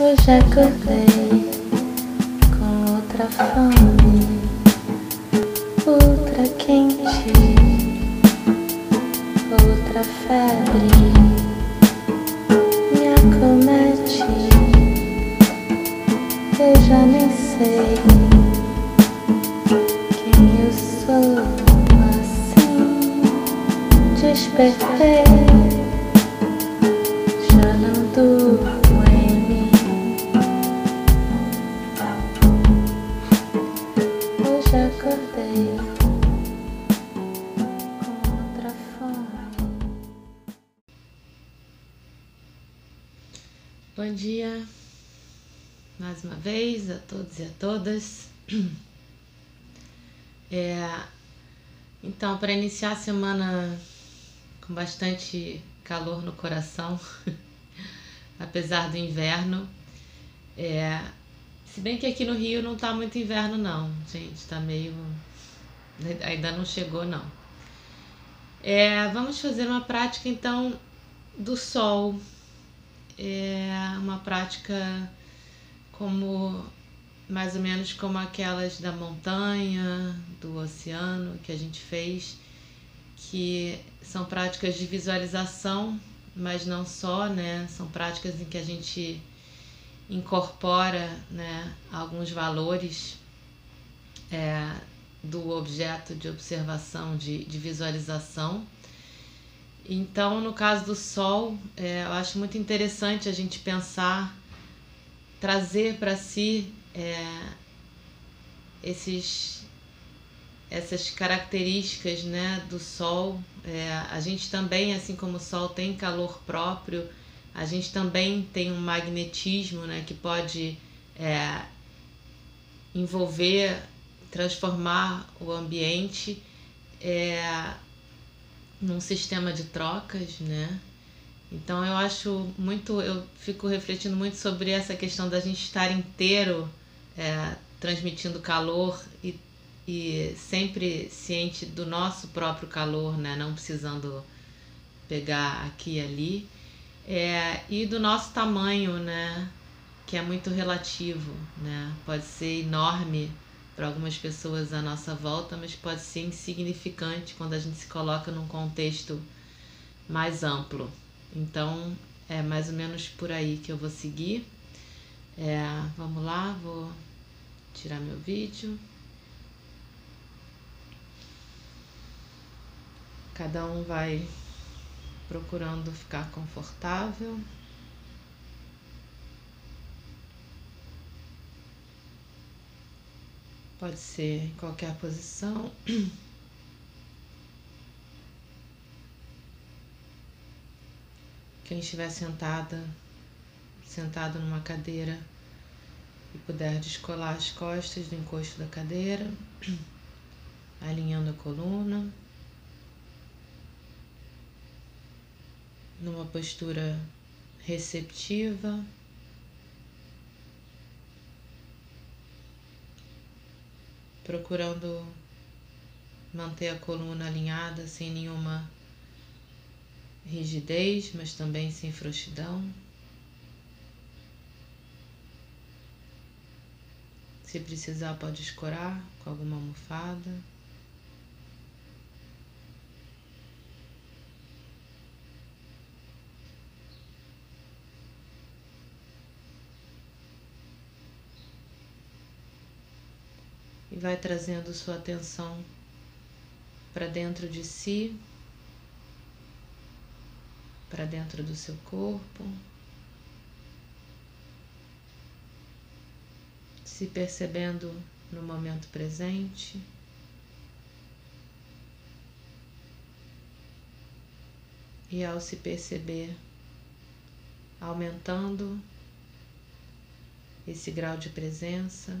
Hoje acordei com outra fome, outra quente, outra febre me acomete. Eu já nem sei quem eu sou assim. Despertei, mais uma vez a todos e a todas. É, então, para iniciar a semana com bastante calor no coração, apesar do inverno, é, se bem que aqui no Rio não tá muito inverno não, gente, tá meio. ainda não chegou não. É, vamos fazer uma prática então do sol é uma prática como mais ou menos como aquelas da montanha, do oceano que a gente fez, que são práticas de visualização, mas não só, né? São práticas em que a gente incorpora, né, alguns valores é, do objeto de observação, de, de visualização. Então, no caso do Sol, é, eu acho muito interessante a gente pensar, trazer para si é, esses, essas características né, do Sol. É, a gente também, assim como o Sol tem calor próprio, a gente também tem um magnetismo né, que pode é, envolver, transformar o ambiente. É, num sistema de trocas, né? Então eu acho muito, eu fico refletindo muito sobre essa questão da gente estar inteiro é, transmitindo calor e, e sempre ciente do nosso próprio calor, né? Não precisando pegar aqui e ali. É, e do nosso tamanho, né? Que é muito relativo, né? Pode ser enorme para algumas pessoas à nossa volta, mas pode ser insignificante quando a gente se coloca num contexto mais amplo. Então, é mais ou menos por aí que eu vou seguir. É, vamos lá, vou tirar meu vídeo. Cada um vai procurando ficar confortável. Pode ser em qualquer posição. Quem estiver sentada, sentado numa cadeira e puder descolar as costas do encosto da cadeira, alinhando a coluna, numa postura receptiva. procurando manter a coluna alinhada sem nenhuma rigidez, mas também sem frouxidão. Se precisar, pode escorar com alguma almofada. e vai trazendo sua atenção para dentro de si, para dentro do seu corpo, se percebendo no momento presente. E ao se perceber, aumentando esse grau de presença.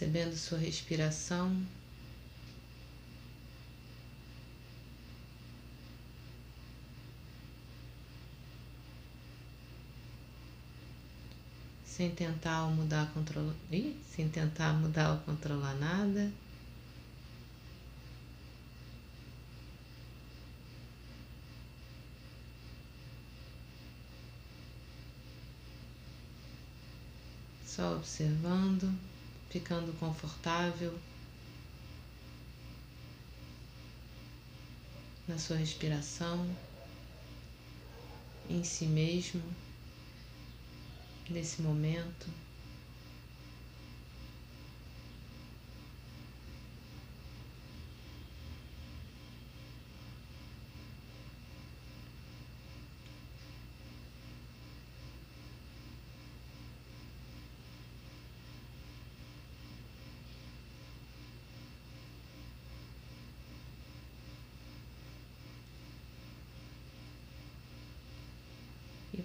Percebendo sua respiração. sem tentar mudar, controlar, sem tentar mudar ou controlar nada. Só observando, ficando confortável na sua respiração, em si mesmo nesse momento.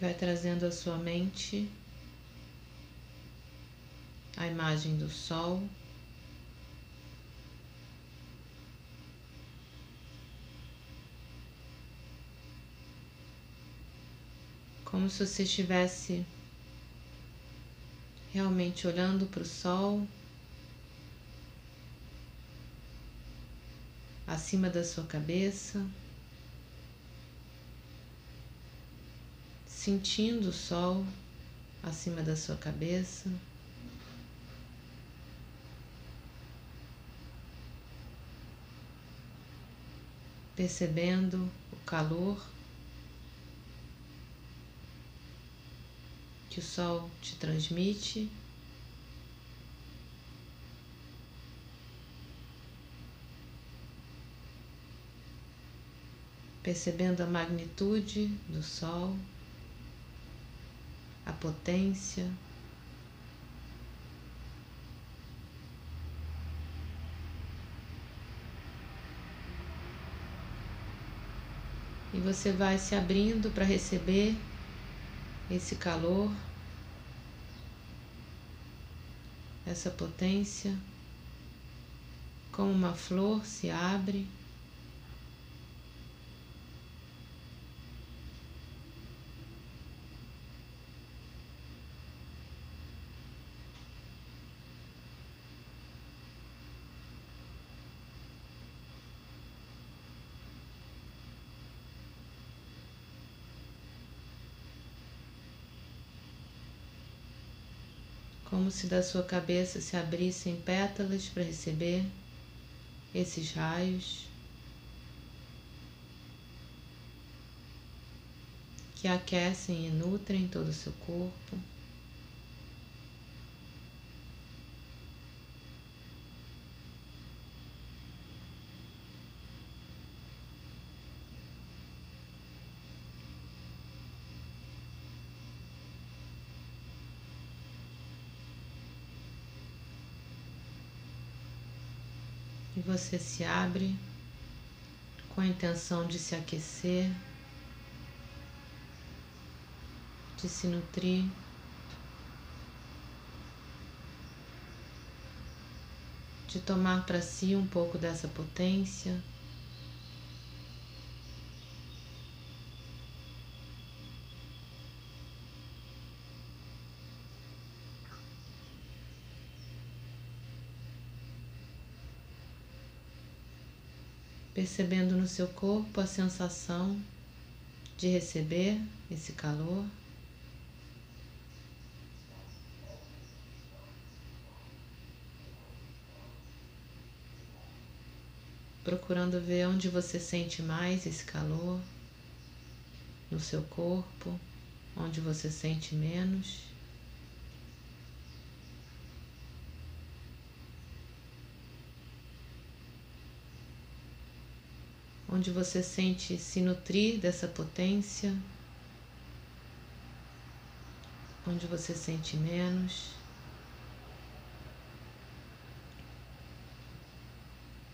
Vai trazendo a sua mente a imagem do sol. Como se você estivesse realmente olhando para o sol acima da sua cabeça, sentindo o sol acima da sua cabeça. percebendo o calor que o sol te transmite. Percebendo a magnitude do sol, a potência. e você vai se abrindo para receber esse calor, essa potência, como uma flor se abre. Como se da sua cabeça se abrissem pétalas para receber esses raios que aquecem e nutrem todo o seu corpo. e você se abre com a intenção de se aquecer, de se nutrir. De tomar para si um pouco dessa potência. Percebendo no seu corpo a sensação de receber esse calor. Procurando ver onde você sente mais esse calor no seu corpo, onde você sente menos. Onde você sente se nutrir dessa potência, onde você sente menos.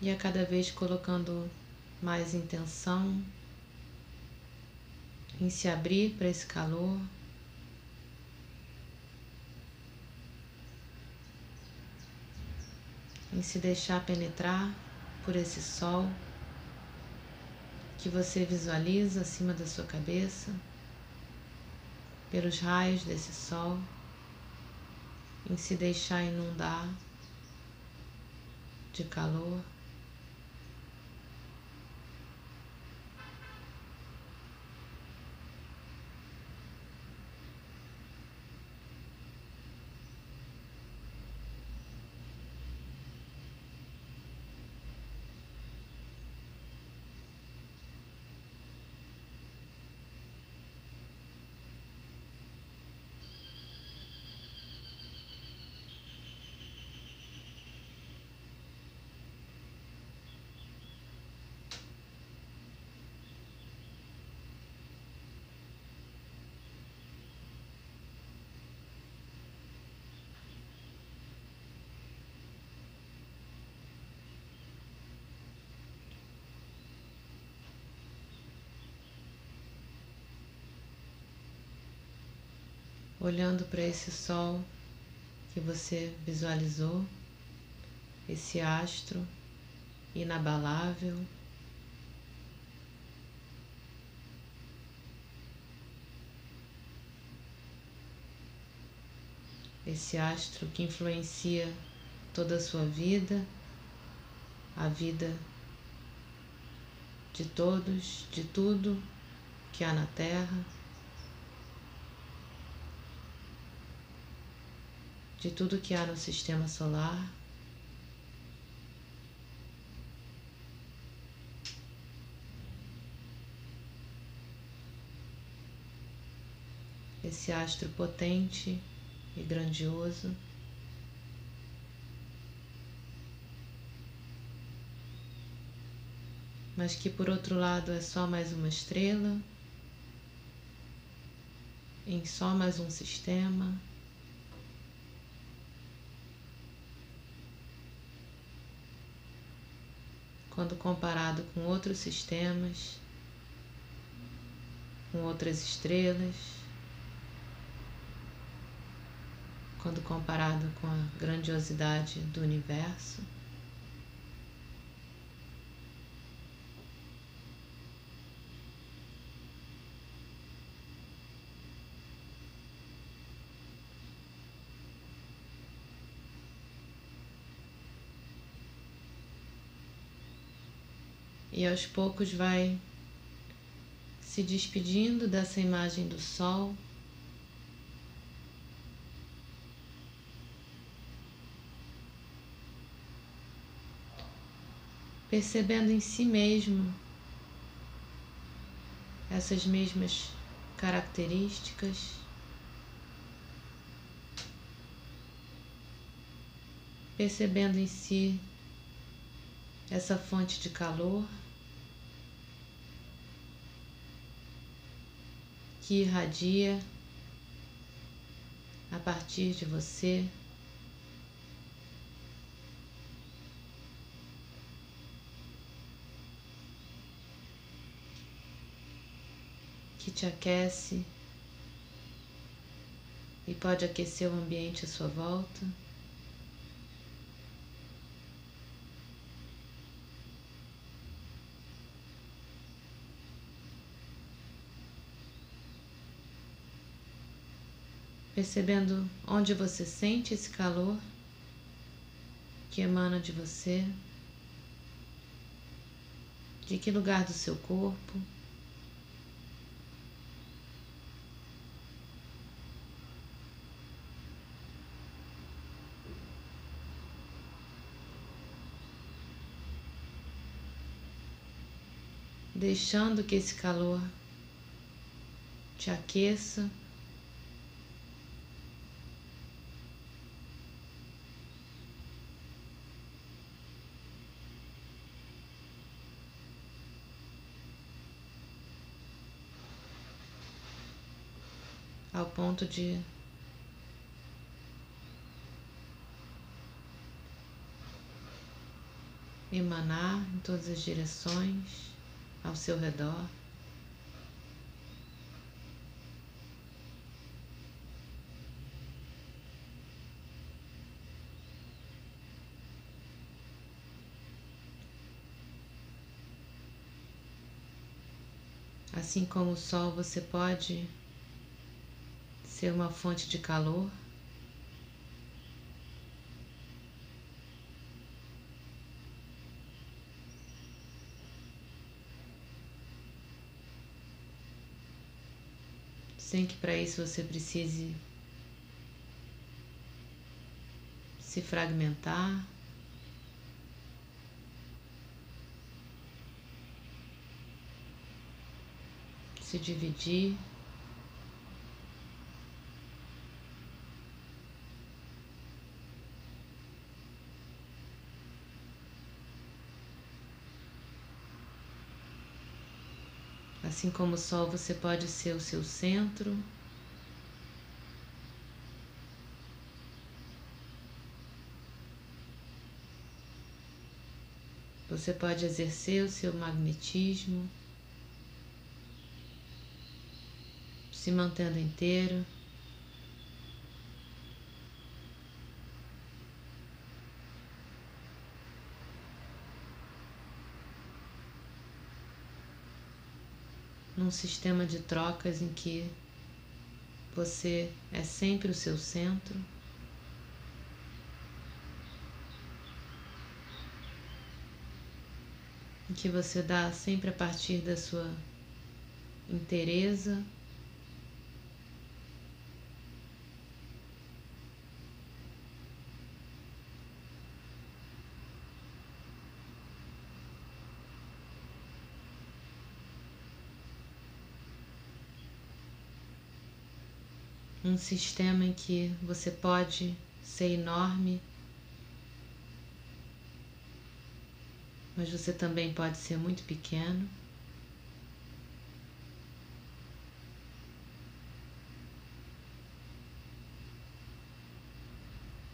E a cada vez colocando mais intenção em se abrir para esse calor. Em se deixar penetrar por esse sol que você visualiza acima da sua cabeça, pelos raios desse sol. em se deixar inundar de calor. Olhando para esse sol que você visualizou, esse astro inabalável. Esse astro que influencia toda a sua vida, a vida de todos, de tudo que há na Terra. De tudo que há no sistema solar. Esse astro potente e grandioso. Mas que por outro lado é só mais uma estrela, em só mais um sistema. Quando comparado com outros sistemas, com outras estrelas, quando comparado com a grandiosidade do universo. E aos poucos vai se despedindo dessa imagem do sol. Percebendo em si mesmo essas mesmas características, percebendo em si essa fonte de calor. Que irradia a partir de você. Que te aquece e pode aquecer o ambiente à sua volta. Percebendo onde você sente esse calor que emana de você, de que lugar do seu corpo. Deixando que esse calor te aqueça. Ao ponto de emanar em todas as direções ao seu redor. Assim como o sol, você pode ser uma fonte de calor. Sem que para isso você precise se fragmentar. Se dividir. Assim como o Sol, você pode ser o seu centro. Você pode exercer o seu magnetismo, se mantendo inteiro. Num sistema de trocas em que você é sempre o seu centro. Em que você dá sempre a partir da sua inteireza. Um sistema em que você pode ser enorme, mas você também pode ser muito pequeno.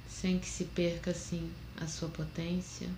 Sem que se perca assim a sua potência.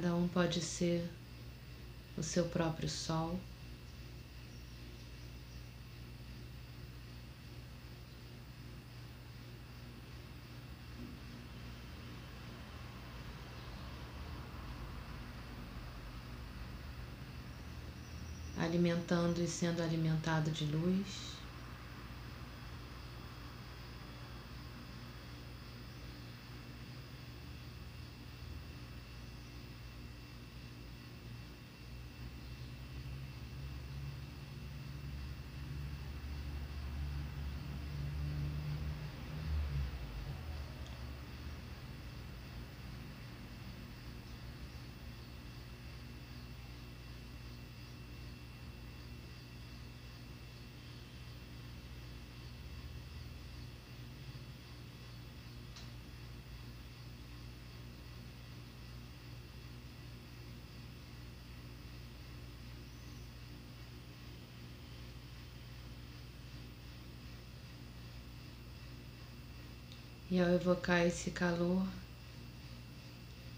Cada um pode ser o seu próprio sol. alimentando e sendo alimentado de luz. E ao evocar esse calor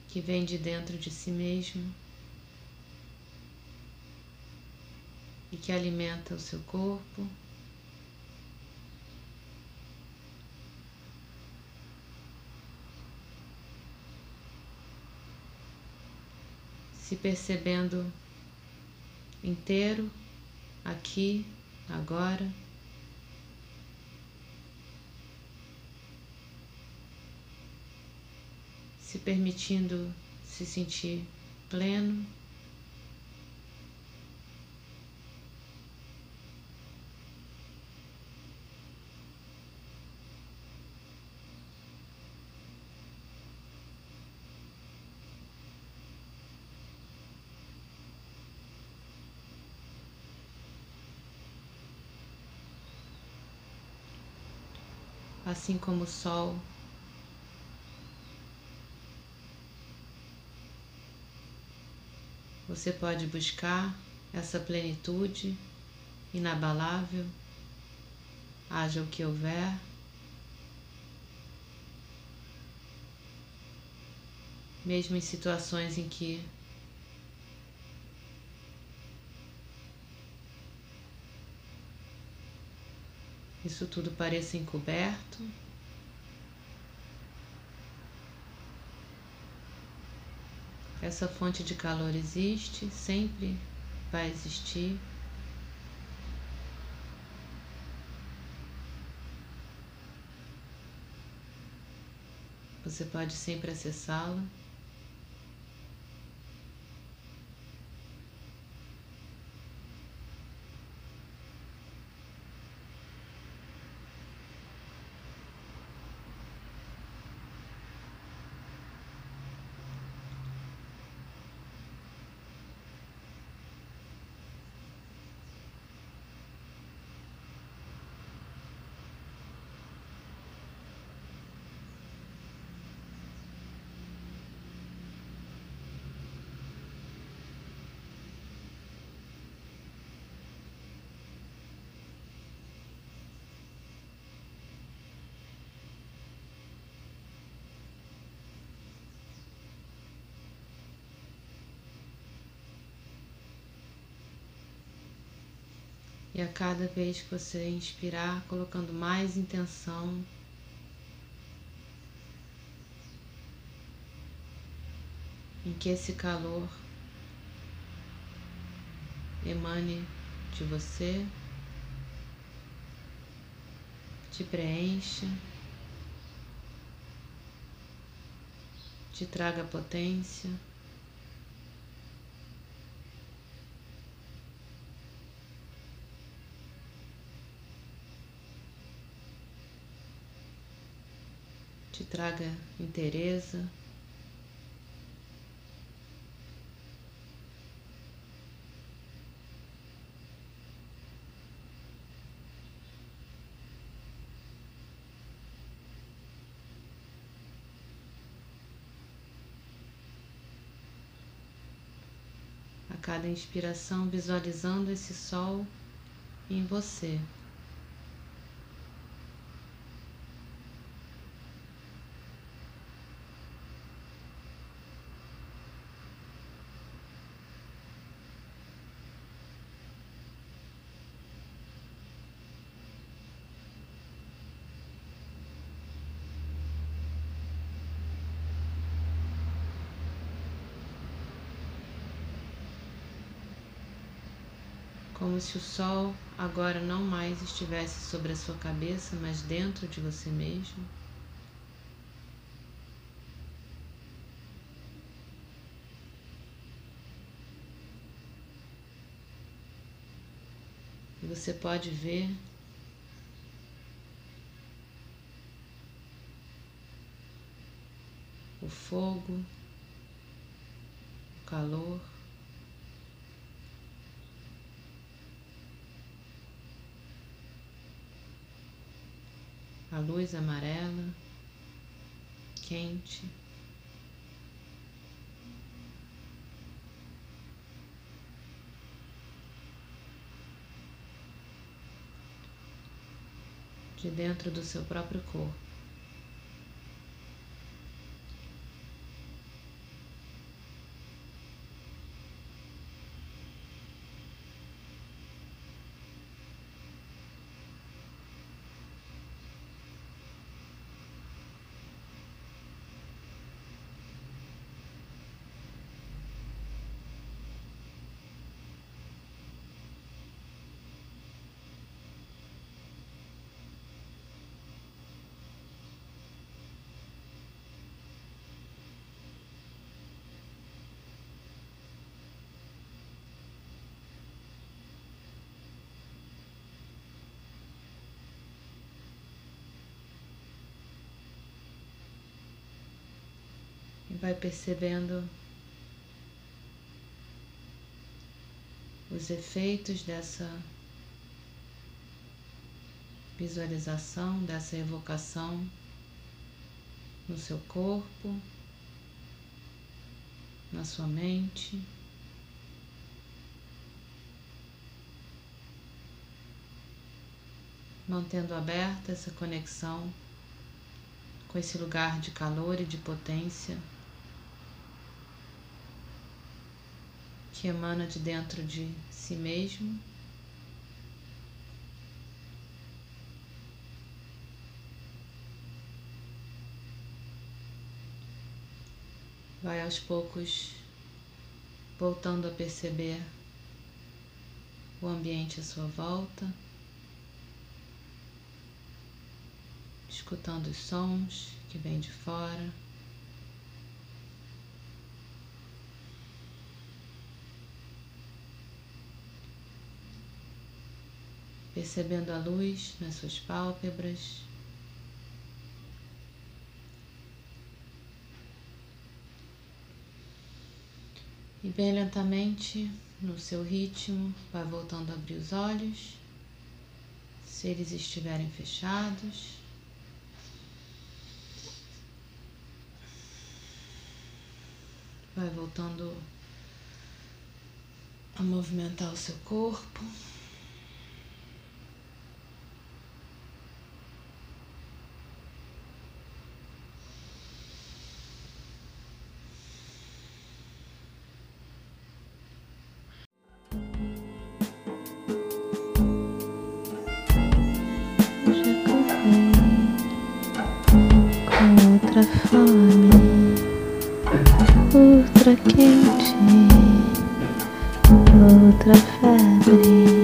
que vem de dentro de si mesmo e que alimenta o seu corpo, se percebendo inteiro aqui, agora. Permitindo se sentir pleno. Assim como o sol Você pode buscar essa plenitude inabalável, haja o que houver. Mesmo em situações em que isso tudo pareça encoberto. Essa fonte de calor existe, sempre vai existir. Você pode sempre acessá-la. E a cada vez que você inspirar, colocando mais intenção, em que esse calor emane de você, te preencha, te traga potência. Traga interesse. A cada inspiração, visualizando esse sol em você. Se o sol agora não mais estivesse sobre a sua cabeça, mas dentro de você mesmo. E você pode ver o fogo, o calor. A luz amarela, quente. De dentro do seu próprio corpo. Vai percebendo os efeitos dessa visualização, dessa evocação no seu corpo, na sua mente. Mantendo aberta essa conexão com esse lugar de calor e de potência. que emana de dentro de si mesmo. Vai aos poucos voltando a perceber o ambiente à sua volta, escutando os sons que vêm de fora. Percebendo a luz nas suas pálpebras. E bem lentamente, no seu ritmo, vai voltando a abrir os olhos, se eles estiverem fechados. Vai voltando a movimentar o seu corpo. Outra fome, outra quente, outra febre.